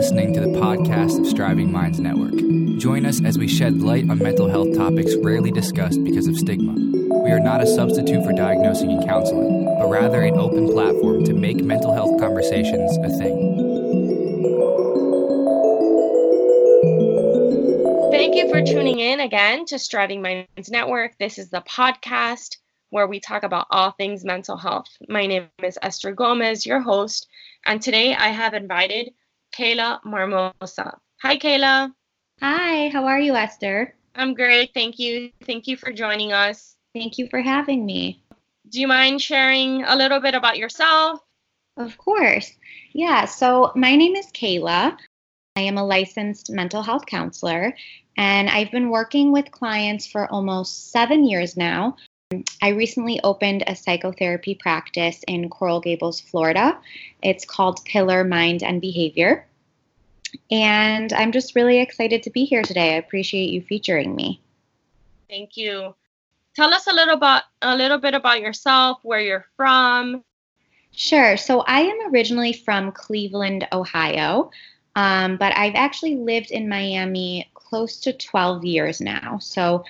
listening to the podcast of Striving Minds Network. Join us as we shed light on mental health topics rarely discussed because of stigma. We are not a substitute for diagnosing and counseling, but rather an open platform to make mental health conversations a thing. Thank you for tuning in again to Striving Minds Network. This is the podcast where we talk about all things mental health. My name is Esther Gomez, your host, and today I have invited Kayla Marmaros. Hi, Kayla. Hi, how are you, Esther? I'm great. Thank you. Thank you for joining us. Thank you for having me. Do you mind sharing a little bit about yourself? Of course. Yeah, so my name is Kayla. I am a licensed mental health counselor, and I've been working with clients for almost seven years now. I recently opened a psychotherapy practice in Coral Gables, Florida. It's called Pillar Mind and Behavior. And I'm just really excited to be here today. I appreciate you featuring me. Thank you. Tell us a little about a little bit about yourself, where you're from. Sure. So I am originally from Cleveland, Ohio, um, but I've actually lived in Miami close to 12 years now. So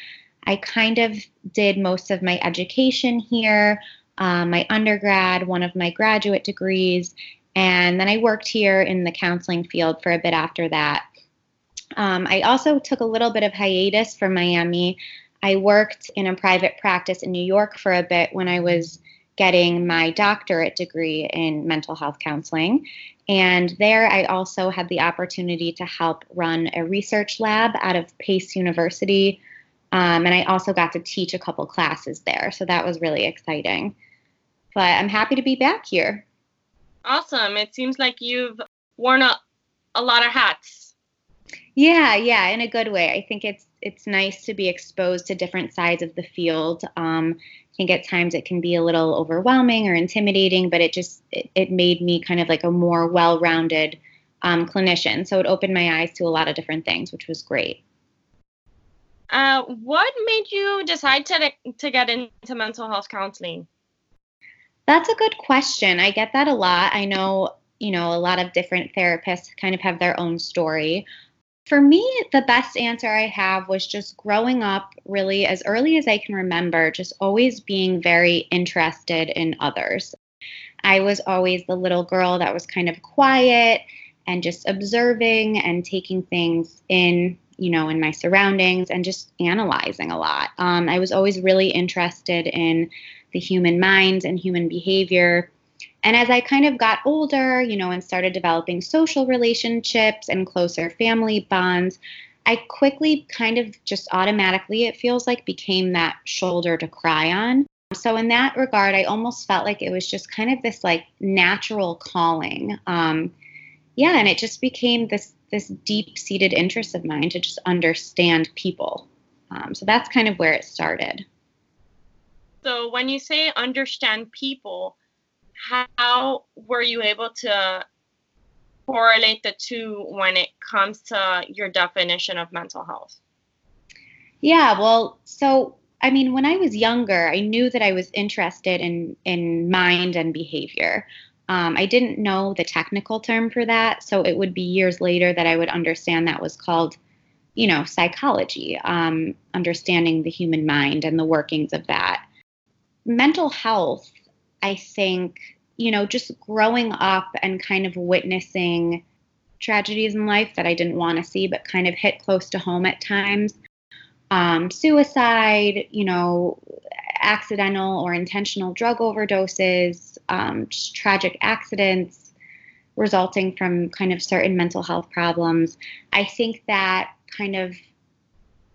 I kind of did most of my education here, um, my undergrad, one of my graduate degrees, and then I worked here in the counseling field for a bit after that. Um, I also took a little bit of hiatus from Miami. I worked in a private practice in New York for a bit when I was getting my doctorate degree in mental health counseling. And there I also had the opportunity to help run a research lab out of Pace University um, and I also got to teach a couple classes there. So that was really exciting. But I'm happy to be back here. Awesome. It seems like you've worn a, a lot of hats. Yeah, yeah, in a good way. I think it's it's nice to be exposed to different sides of the field. Um, I think at times it can be a little overwhelming or intimidating, but it just it, it made me kind of like a more well-rounded um, clinician. So it opened my eyes to a lot of different things, which was great. Uh, what made you decide to to get into mental health counseling? That's a good question. I get that a lot. I know, you know, a lot of different therapists kind of have their own story. For me, the best answer I have was just growing up really as early as I can remember, just always being very interested in others. I was always the little girl that was kind of quiet and just observing and taking things in you know, in my surroundings and just analyzing a lot. Um, I was always really interested in the human mind and human behavior. And as I kind of got older, you know, and started developing social relationships and closer family bonds, I quickly kind of just automatically, it feels like, became that shoulder to cry on. So, in that regard, I almost felt like it was just kind of this like natural calling. Um, yeah, and it just became this this deep seated interest of mine to just understand people. Um, so that's kind of where it started. So when you say understand people, how were you able to correlate the two when it comes to your definition of mental health? Yeah, well, so I mean, when I was younger, I knew that I was interested in in mind and behavior. Um, I didn't know the technical term for that, so it would be years later that I would understand that was called, you know, psychology, um, understanding the human mind and the workings of that. Mental health, I think, you know, just growing up and kind of witnessing tragedies in life that I didn't want to see, but kind of hit close to home at times. Um, suicide, you know, accidental or intentional drug overdoses, um, tragic accidents resulting from kind of certain mental health problems. I think that kind of,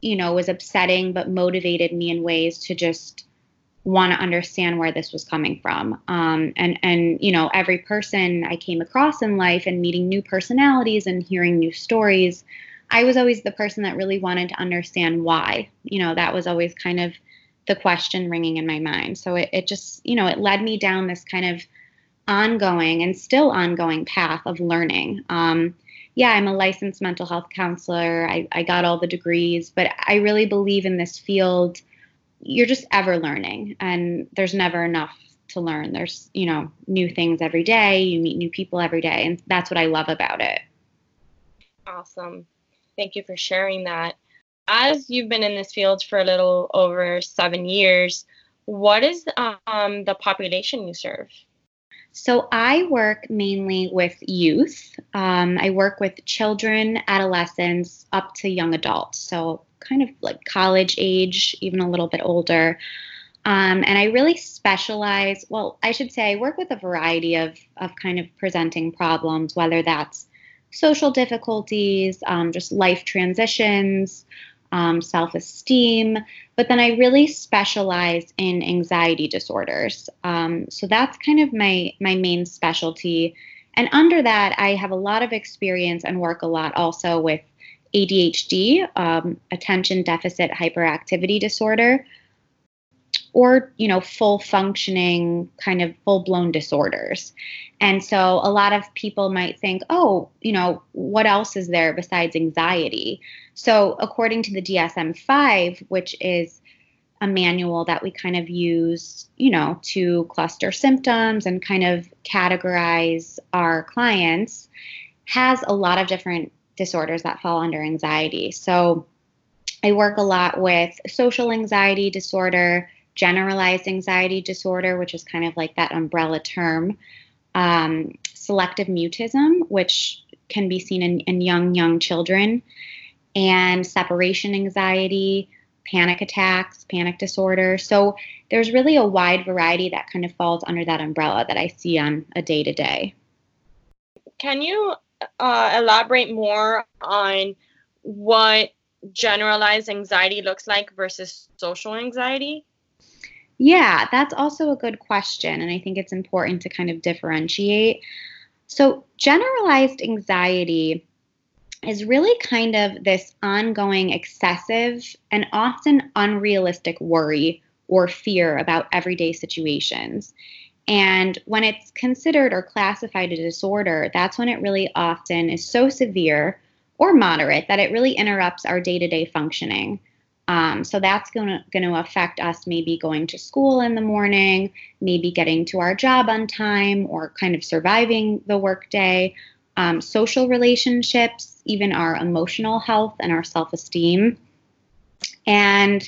you know, was upsetting but motivated me in ways to just want to understand where this was coming from. Um, and and you know, every person I came across in life and meeting new personalities and hearing new stories. I was always the person that really wanted to understand why. You know, that was always kind of the question ringing in my mind. So it, it just, you know, it led me down this kind of ongoing and still ongoing path of learning. Um, yeah, I'm a licensed mental health counselor. I, I got all the degrees, but I really believe in this field. You're just ever learning, and there's never enough to learn. There's, you know, new things every day. You meet new people every day, and that's what I love about it. Awesome. Thank you for sharing that. As you've been in this field for a little over seven years, what is um, the population you serve? So I work mainly with youth. Um, I work with children, adolescents, up to young adults. So kind of like college age, even a little bit older. Um, and I really specialize, well, I should say I work with a variety of, of kind of presenting problems, whether that's social difficulties, um, just life transitions, um, self esteem. But then I really specialize in anxiety disorders. Um, so that's kind of my, my main specialty. And under that, I have a lot of experience and work a lot also with ADHD, um, attention deficit hyperactivity disorder or you know full functioning kind of full blown disorders. And so a lot of people might think oh you know what else is there besides anxiety? So according to the dsm-5 which is a manual that we kind of use you know to cluster symptoms and kind of categorize our clients has a lot of different disorders that fall under anxiety. So I work a lot with social anxiety disorder, generalized anxiety disorder, which is kind of like that umbrella term, um, selective mutism, which can be seen in, in young, young children, and separation anxiety, panic attacks, panic disorder. So there's really a wide variety that kind of falls under that umbrella that I see on a day to day. Can you uh, elaborate more on what generalized anxiety looks like versus social anxiety? Yeah, that's also a good question. And I think it's important to kind of differentiate. So, generalized anxiety is really kind of this ongoing, excessive, and often unrealistic worry or fear about everyday situations. And when it's considered or classified a disorder, that's when it really often is so severe or moderate that it really interrupts our day to day functioning. Um, so that's going to affect us maybe going to school in the morning, maybe getting to our job on time, or kind of surviving the workday. Um, social relationships, even our emotional health and our self esteem, and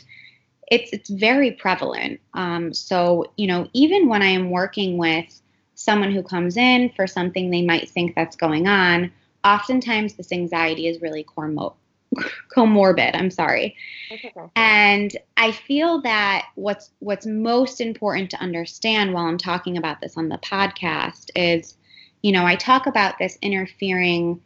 it's it's very prevalent. Um, so you know, even when I am working with someone who comes in for something they might think that's going on, oftentimes this anxiety is really cormo- comorbid. I'm sorry. Okay. And I feel that what's what's most important to understand while I'm talking about this on the podcast is, you know, I talk about this interfering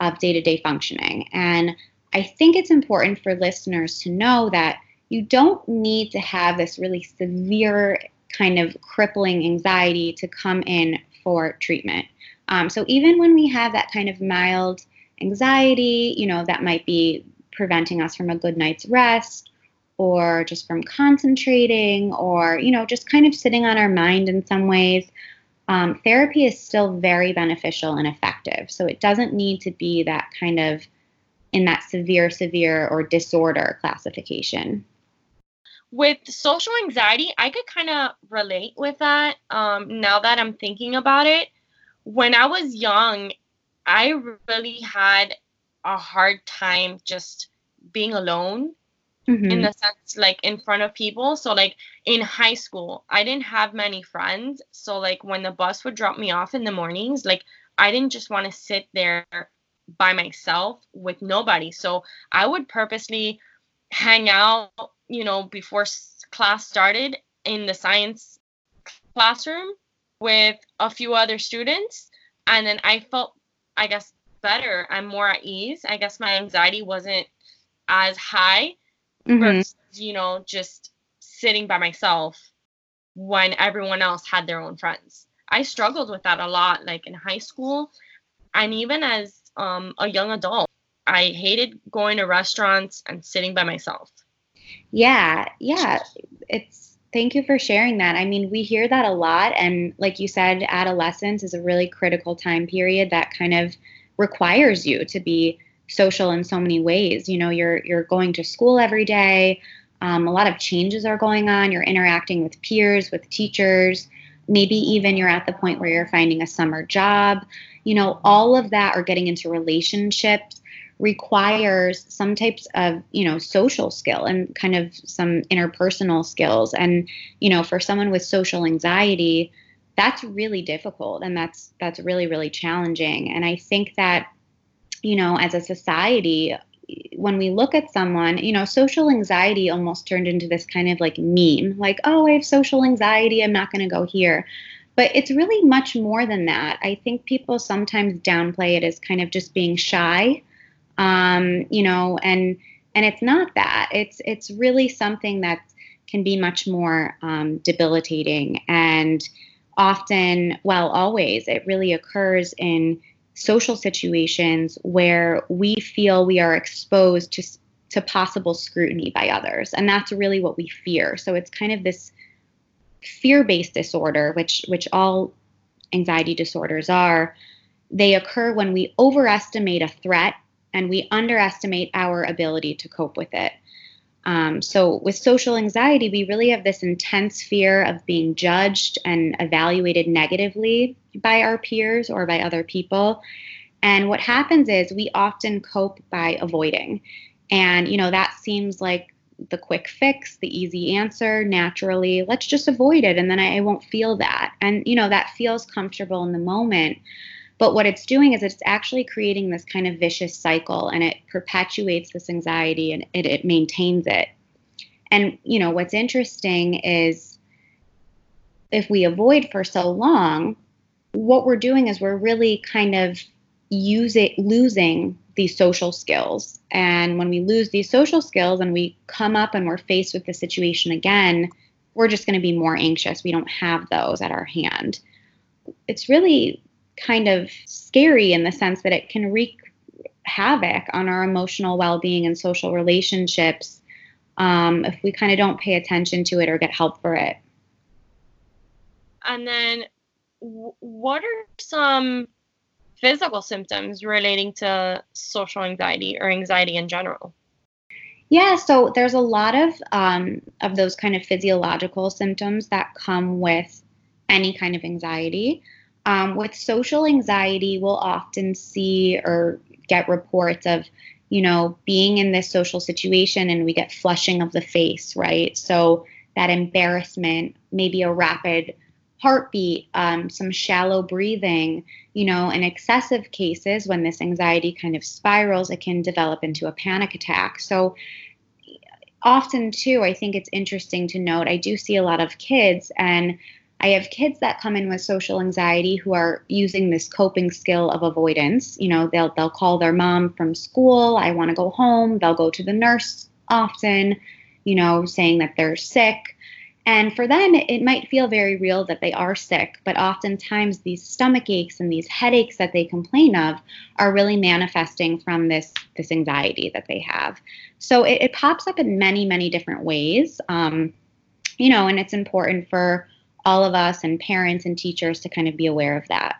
of day-to-day functioning. And I think it's important for listeners to know that you don't need to have this really severe kind of crippling anxiety to come in for treatment. Um, so even when we have that kind of mild anxiety, you know, that might be preventing us from a good night's rest or just from concentrating or, you know, just kind of sitting on our mind in some ways. Um, therapy is still very beneficial and effective. So it doesn't need to be that kind of in that severe, severe or disorder classification. With social anxiety, I could kind of relate with that um, now that I'm thinking about it. When I was young, I really had a hard time just being alone mm-hmm. in the sense like in front of people. So like in high school, I didn't have many friends. So like when the bus would drop me off in the mornings, like I didn't just want to sit there by myself with nobody. So I would purposely hang out, you know, before class started in the science classroom with a few other students and then I felt I guess, better. I'm more at ease. I guess my anxiety wasn't as high mm-hmm. versus, you know, just sitting by myself when everyone else had their own friends. I struggled with that a lot, like in high school and even as um, a young adult. I hated going to restaurants and sitting by myself. Yeah, yeah. It's thank you for sharing that. I mean, we hear that a lot. And like you said, adolescence is a really critical time period that kind of requires you to be social in so many ways. You know, you're you're going to school every day. Um, a lot of changes are going on. You're interacting with peers, with teachers. Maybe even you're at the point where you're finding a summer job. You know, all of that are getting into relationships. Requires some types of you know social skill and kind of some interpersonal skills. And you know for someone with social anxiety that's really difficult and that's that's really really challenging. And i think that you know as a society when we look at someone you know social anxiety almost turned into this kind of like meme like oh i have social anxiety i'm not going to go here. But it's really much more than that. I think people sometimes downplay it as kind of just being shy um, you know, and and it's not that. It's it's really something that can be much more um, debilitating and often, well, always, it really occurs in social situations where we feel we are exposed to to possible scrutiny by others, and that's really what we fear. So it's kind of this fear-based disorder, which which all anxiety disorders are. They occur when we overestimate a threat and we underestimate our ability to cope with it. Um, so, with social anxiety, we really have this intense fear of being judged and evaluated negatively by our peers or by other people. And what happens is we often cope by avoiding. And, you know, that seems like the quick fix, the easy answer naturally. Let's just avoid it and then I, I won't feel that. And, you know, that feels comfortable in the moment. But what it's doing is it's actually creating this kind of vicious cycle and it perpetuates this anxiety and it, it maintains it. And, you know, what's interesting is if we avoid for so long, what we're doing is we're really kind of using losing these social skills. And when we lose these social skills and we come up and we're faced with the situation again, we're just going to be more anxious. We don't have those at our hand. It's really kind of scary in the sense that it can wreak havoc on our emotional well being and social relationships um, if we kind of don't pay attention to it or get help for it. And then, w- what are some physical symptoms relating to social anxiety or anxiety in general? Yeah, so there's a lot of um, of those kind of physiological symptoms that come with any kind of anxiety. Um, with social anxiety, we'll often see or get reports of, you know, being in this social situation and we get flushing of the face, right? So that embarrassment, maybe a rapid heartbeat, um, some shallow breathing, you know, in excessive cases, when this anxiety kind of spirals, it can develop into a panic attack. So, often, too, I think it's interesting to note, I do see a lot of kids, and I have kids that come in with social anxiety who are using this coping skill of avoidance. You know, they'll they'll call their mom from school, I want to go home. They'll go to the nurse often, you know, saying that they're sick. And for them, it might feel very real that they are sick, but oftentimes these stomach aches and these headaches that they complain of are really manifesting from this this anxiety that they have. So it, it pops up in many many different ways. Um, you know, and it's important for all of us and parents and teachers to kind of be aware of that.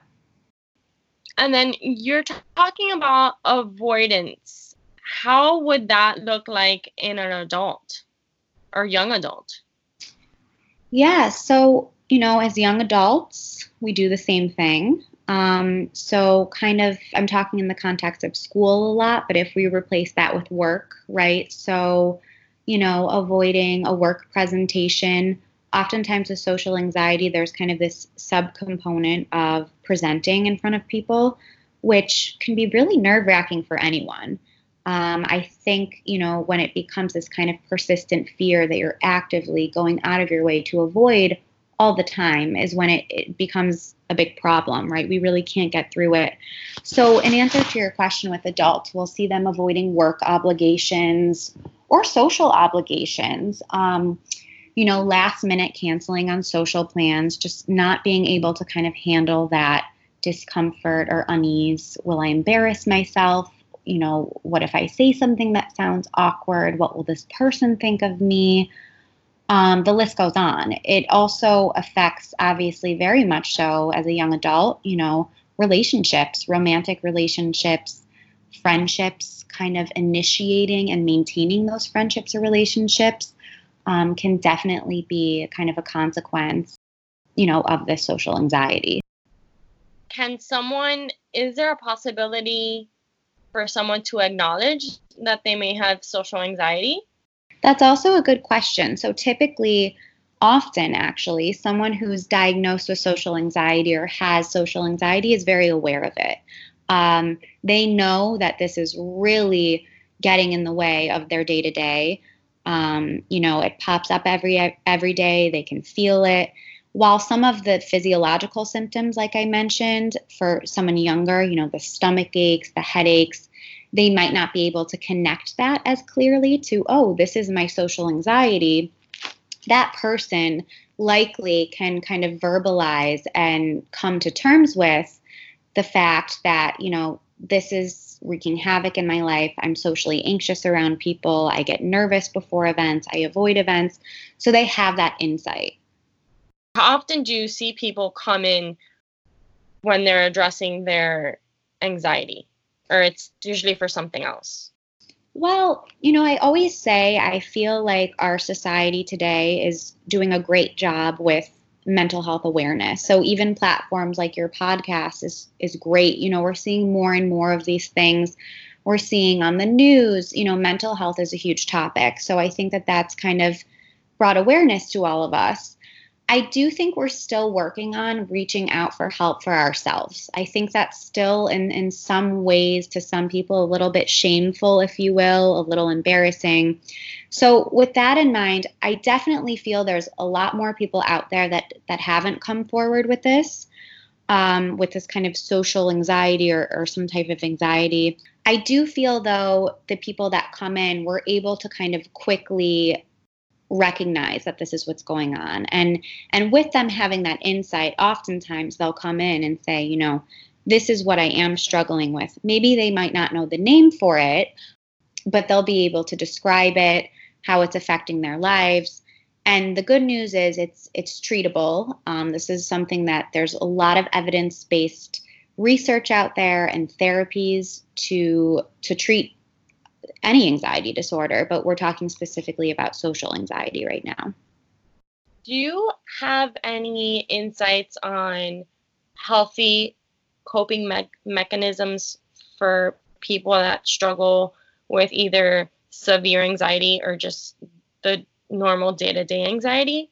And then you're t- talking about avoidance. How would that look like in an adult or young adult? Yeah, so, you know, as young adults, we do the same thing. Um, so, kind of, I'm talking in the context of school a lot, but if we replace that with work, right? So, you know, avoiding a work presentation oftentimes with social anxiety, there's kind of this subcomponent of presenting in front of people, which can be really nerve wracking for anyone. Um, I think, you know, when it becomes this kind of persistent fear that you're actively going out of your way to avoid all the time is when it, it becomes a big problem, right? We really can't get through it. So, in answer to your question with adults, we'll see them avoiding work obligations or social obligations. Um, you know, last minute canceling on social plans, just not being able to kind of handle that discomfort or unease. Will I embarrass myself? You know, what if I say something that sounds awkward? What will this person think of me? Um, the list goes on. It also affects, obviously, very much so as a young adult, you know, relationships, romantic relationships, friendships, kind of initiating and maintaining those friendships or relationships um, can definitely be kind of a consequence, you know, of this social anxiety. Can someone, is there a possibility for someone to acknowledge that they may have social anxiety? That's also a good question. So typically, often actually, someone who's diagnosed with social anxiety or has social anxiety is very aware of it. Um, they know that this is really getting in the way of their day to day. Um, you know, it pops up every every day. They can feel it. While some of the physiological symptoms, like I mentioned, for someone younger, you know, the stomach aches, the headaches, they might not be able to connect that as clearly to, oh, this is my social anxiety. That person likely can kind of verbalize and come to terms with the fact that, you know, this is wreaking havoc in my life. I'm socially anxious around people. I get nervous before events. I avoid events. So they have that insight. How often do you see people come in when they're addressing their anxiety? Or it's usually for something else? Well, you know, I always say I feel like our society today is doing a great job with mental health awareness. So even platforms like your podcast is is great. You know, we're seeing more and more of these things. We're seeing on the news, you know, mental health is a huge topic. So I think that that's kind of brought awareness to all of us. I do think we're still working on reaching out for help for ourselves. I think that's still in in some ways to some people a little bit shameful if you will, a little embarrassing. So with that in mind, I definitely feel there's a lot more people out there that that haven't come forward with this. Um, with this kind of social anxiety or, or some type of anxiety. I do feel though the people that come in were able to kind of quickly recognize that this is what's going on. And and with them having that insight oftentimes they'll come in and say you know this is what i am struggling with. Maybe they might not know the name for it but they'll be able to describe it how it's affecting their lives. And the good news is it's it's treatable. Um, this is something that there's a lot of evidence based research out there and therapies to to treat any anxiety disorder, but we're talking specifically about social anxiety right now. Do you have any insights on healthy coping me- mechanisms for people that struggle with either severe anxiety or just the normal day to day anxiety?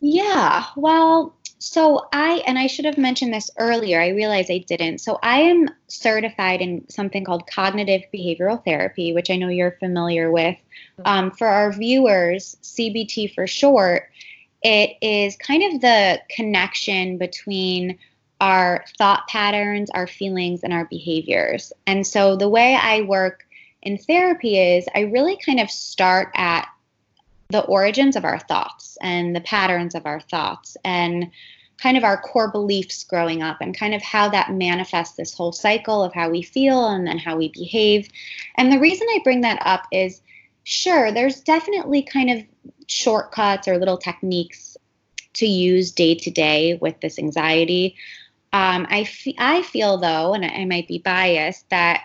Yeah, well, so I and I should have mentioned this earlier. I realize I didn't. So I am certified in something called cognitive behavioral therapy, which I know you're familiar with. Um, for our viewers, CBT for short, it is kind of the connection between our thought patterns, our feelings, and our behaviors. And so the way I work in therapy is I really kind of start at the origins of our thoughts and the patterns of our thoughts and kind of our core beliefs growing up and kind of how that manifests this whole cycle of how we feel and then how we behave. And the reason I bring that up is sure, there's definitely kind of shortcuts or little techniques to use day to day with this anxiety. Um, I, f- I feel, though, and I might be biased, that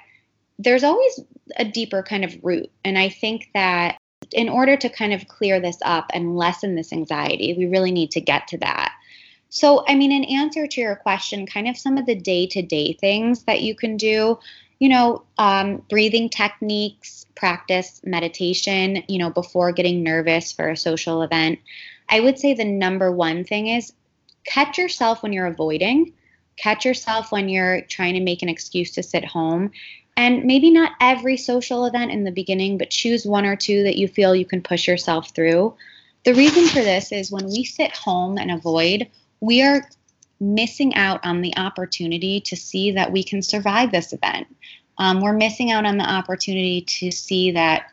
there's always a deeper kind of root. And I think that in order to kind of clear this up and lessen this anxiety, we really need to get to that. So, I mean, in answer to your question, kind of some of the day to day things that you can do, you know, um, breathing techniques, practice meditation, you know, before getting nervous for a social event. I would say the number one thing is catch yourself when you're avoiding, catch yourself when you're trying to make an excuse to sit home. And maybe not every social event in the beginning, but choose one or two that you feel you can push yourself through. The reason for this is when we sit home and avoid, we are missing out on the opportunity to see that we can survive this event. Um, we're missing out on the opportunity to see that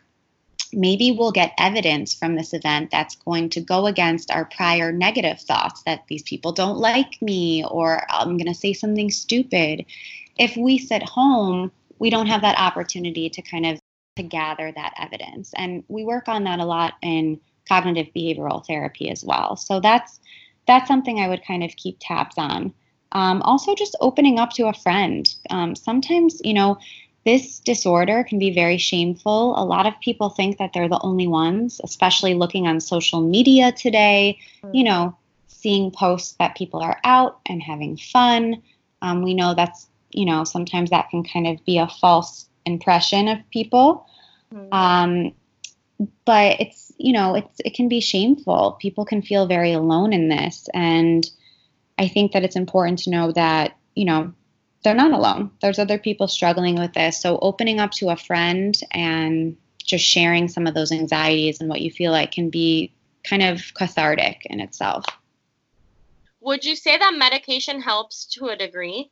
maybe we'll get evidence from this event that's going to go against our prior negative thoughts that these people don't like me or I'm going to say something stupid. If we sit home, we don't have that opportunity to kind of to gather that evidence. And we work on that a lot in cognitive behavioral therapy as well. So that's that's something I would kind of keep tabs on. Um, also, just opening up to a friend. Um, sometimes, you know, this disorder can be very shameful. A lot of people think that they're the only ones, especially looking on social media today, you know, seeing posts that people are out and having fun. Um, we know that's you know, sometimes that can kind of be a false impression of people. Mm-hmm. Um, but it's, you know, it's, it can be shameful. People can feel very alone in this. And I think that it's important to know that, you know, they're not alone. There's other people struggling with this. So opening up to a friend and just sharing some of those anxieties and what you feel like can be kind of cathartic in itself. Would you say that medication helps to a degree?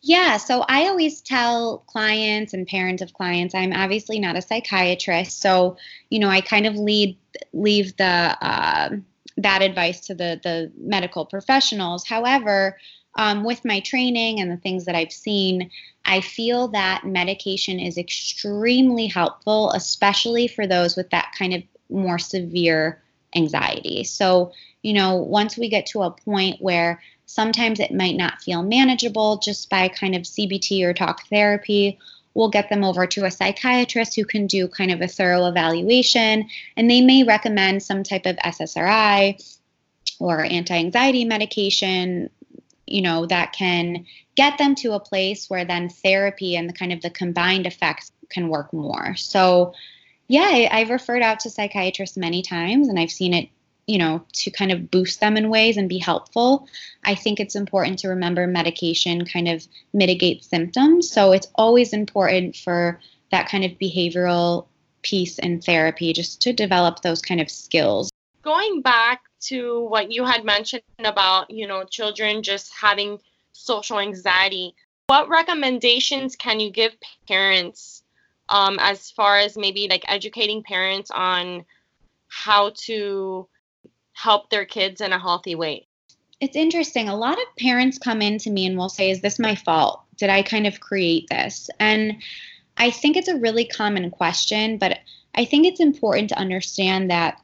Yeah, so I always tell clients and parents of clients, I'm obviously not a psychiatrist, so you know I kind of lead leave the uh, that advice to the the medical professionals. However, um, with my training and the things that I've seen, I feel that medication is extremely helpful, especially for those with that kind of more severe anxiety. So, you know, once we get to a point where sometimes it might not feel manageable just by kind of CBT or talk therapy, we'll get them over to a psychiatrist who can do kind of a thorough evaluation and they may recommend some type of SSRI or anti anxiety medication you know that can get them to a place where then therapy and the kind of the combined effects can work more. So yeah, I, have referred out to psychiatrists many times and I've seen it, you know, to kind of boost them in ways and be helpful. I think it's important to remember medication kind of mitigates symptoms. So it's always important for that kind of behavioral piece in therapy just to develop those kind of skills. Going back to what you had mentioned about, you know, children just having social anxiety, what recommendations can you give parents um, as far as maybe like educating parents on how to help their kids in a healthy way? It's interesting. A lot of parents come in to me and will say, Is this my fault? Did I kind of create this? And I think it's a really common question, but I think it's important to understand that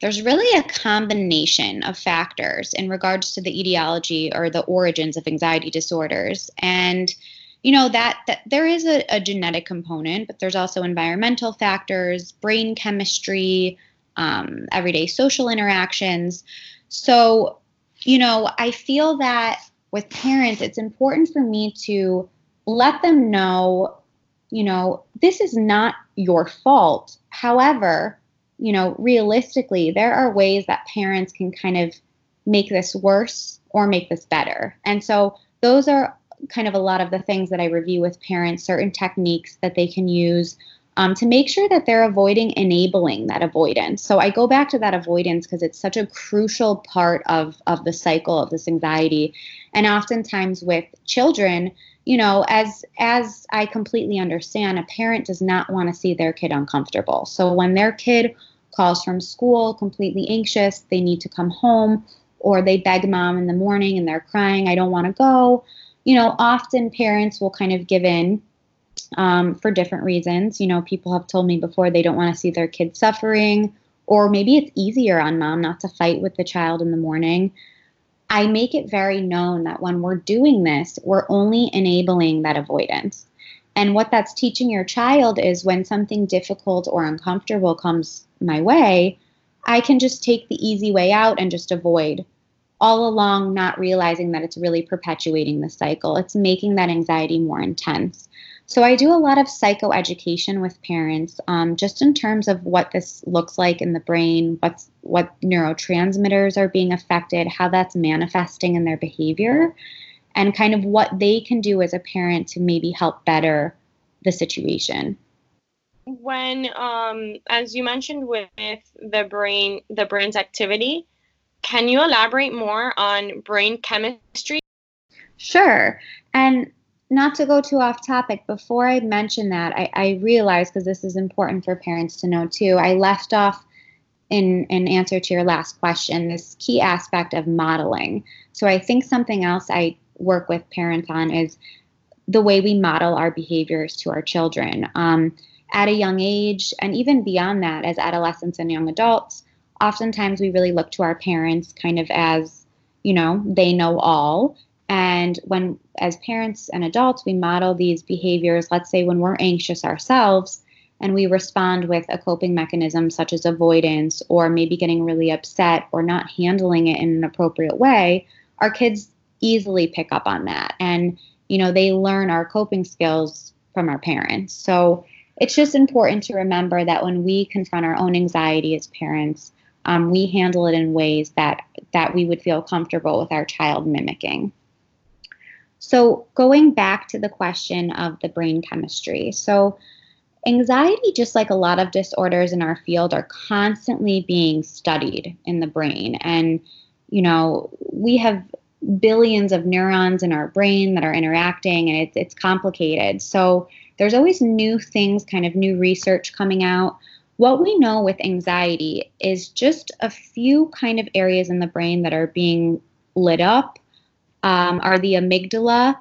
there's really a combination of factors in regards to the etiology or the origins of anxiety disorders. And you know that that there is a, a genetic component, but there's also environmental factors, brain chemistry, um, everyday social interactions. So, you know, I feel that with parents, it's important for me to let them know, you know, this is not your fault. However, you know, realistically, there are ways that parents can kind of make this worse or make this better. And so those are kind of a lot of the things that I review with parents, certain techniques that they can use um, to make sure that they're avoiding enabling that avoidance. So I go back to that avoidance because it's such a crucial part of, of the cycle of this anxiety. And oftentimes with children, you know, as as I completely understand, a parent does not want to see their kid uncomfortable. So when their kid calls from school completely anxious, they need to come home, or they beg mom in the morning and they're crying, I don't want to go you know, often parents will kind of give in um, for different reasons. You know, people have told me before they don't want to see their kids suffering, or maybe it's easier on mom not to fight with the child in the morning. I make it very known that when we're doing this, we're only enabling that avoidance. And what that's teaching your child is when something difficult or uncomfortable comes my way, I can just take the easy way out and just avoid all along not realizing that it's really perpetuating the cycle. It's making that anxiety more intense. So I do a lot of psychoeducation with parents, um, just in terms of what this looks like in the brain, what's what neurotransmitters are being affected, how that's manifesting in their behavior, and kind of what they can do as a parent to maybe help better the situation. When, um, as you mentioned, with the brain, the brain's activity, can you elaborate more on brain chemistry? Sure. And not to go too off topic, before I mention that, I, I realized because this is important for parents to know too, I left off in, an answer to your last question this key aspect of modeling. So I think something else I work with parents on is the way we model our behaviors to our children. Um, at a young age, and even beyond that, as adolescents and young adults, oftentimes we really look to our parents kind of as, you know, they know all. And when, as parents and adults, we model these behaviors, let's say when we're anxious ourselves, and we respond with a coping mechanism such as avoidance or maybe getting really upset or not handling it in an appropriate way, our kids easily pick up on that. And you know, they learn our coping skills from our parents. So it's just important to remember that when we confront our own anxiety as parents, um, we handle it in ways that that we would feel comfortable with our child mimicking. So going back to the question of the brain chemistry, so anxiety, just like a lot of disorders in our field, are constantly being studied in the brain, and you know we have billions of neurons in our brain that are interacting, and it's it's complicated. So there's always new things, kind of new research coming out. What we know with anxiety is just a few kind of areas in the brain that are being lit up um, are the amygdala,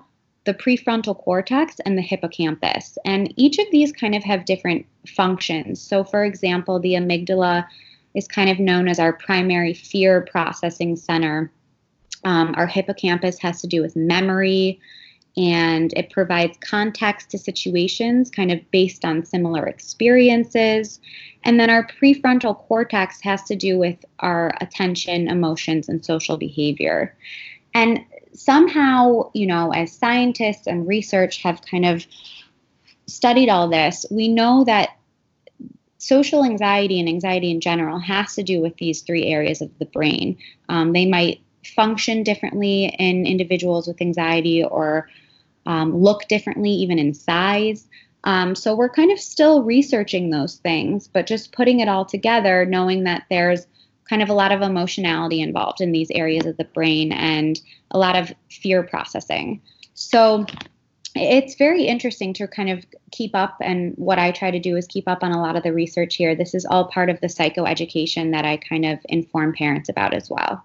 the prefrontal cortex, and the hippocampus. And each of these kind of have different functions. So, for example, the amygdala is kind of known as our primary fear processing center. Um, our hippocampus has to do with memory, and it provides context to situations kind of based on similar experiences. And then our prefrontal cortex has to do with our attention, emotions, and social behavior. And somehow, you know, as scientists and research have kind of studied all this, we know that social anxiety and anxiety in general has to do with these three areas of the brain. Um, they might function differently in individuals with anxiety or um, look differently, even in size. Um, so we're kind of still researching those things, but just putting it all together, knowing that there's kind of a lot of emotionality involved in these areas of the brain and a lot of fear processing. So it's very interesting to kind of keep up and what i try to do is keep up on a lot of the research here this is all part of the psychoeducation that i kind of inform parents about as well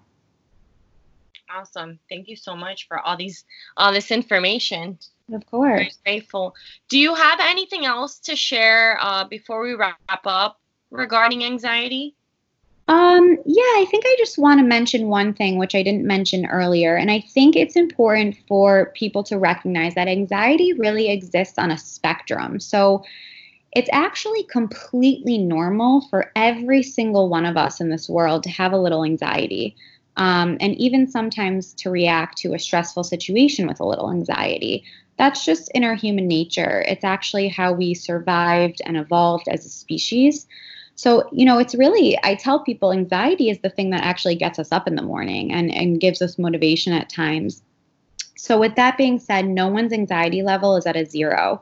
awesome. Thank you so much for all these all this information. Of course. Very grateful. Do you have anything else to share uh, before we wrap up regarding anxiety? Um, yeah, I think I just want to mention one thing which I didn't mention earlier. And I think it's important for people to recognize that anxiety really exists on a spectrum. So it's actually completely normal for every single one of us in this world to have a little anxiety um, and even sometimes to react to a stressful situation with a little anxiety. That's just in our human nature. It's actually how we survived and evolved as a species. So, you know, it's really, I tell people anxiety is the thing that actually gets us up in the morning and, and gives us motivation at times. So, with that being said, no one's anxiety level is at a zero.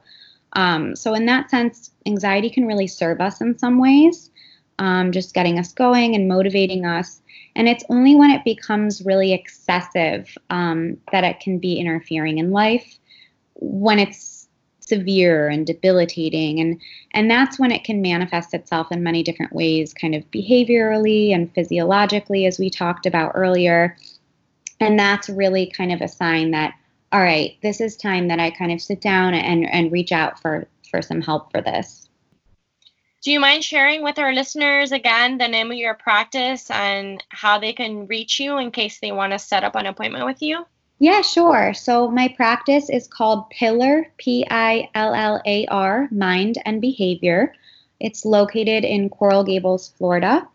Um, so, in that sense, anxiety can really serve us in some ways, um, just getting us going and motivating us. And it's only when it becomes really excessive um, that it can be interfering in life, when it's severe and debilitating. And, and that's when it can manifest itself in many different ways, kind of behaviorally and physiologically, as we talked about earlier. And that's really kind of a sign that, all right, this is time that I kind of sit down and, and reach out for, for some help for this. Do you mind sharing with our listeners again the name of your practice and how they can reach you in case they want to set up an appointment with you? Yeah, sure. So my practice is called Pillar, P I L L A R, Mind and Behavior. It's located in Coral Gables, Florida.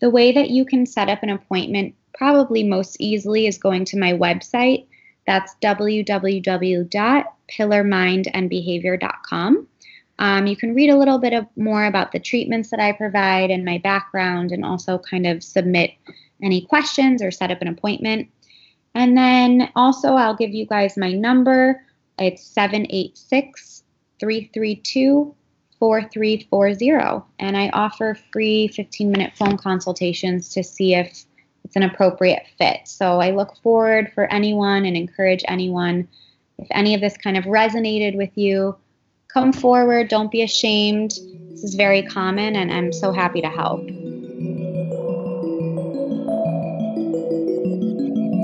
The way that you can set up an appointment probably most easily is going to my website. That's www.pillarmindandbehavior.com. Um, you can read a little bit of more about the treatments that I provide and my background, and also kind of submit any questions or set up an appointment. And then also, I'll give you guys my number. It's 786 332 4340. And I offer free 15 minute phone consultations to see if it's an appropriate fit. So I look forward for anyone and encourage anyone. If any of this kind of resonated with you, come forward. Don't be ashamed. This is very common, and I'm so happy to help.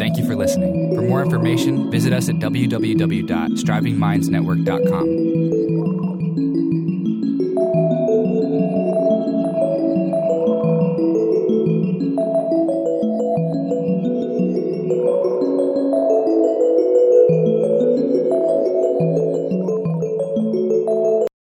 Thank you for listening. For more information, visit us at www.strivingmindsnetwork.com.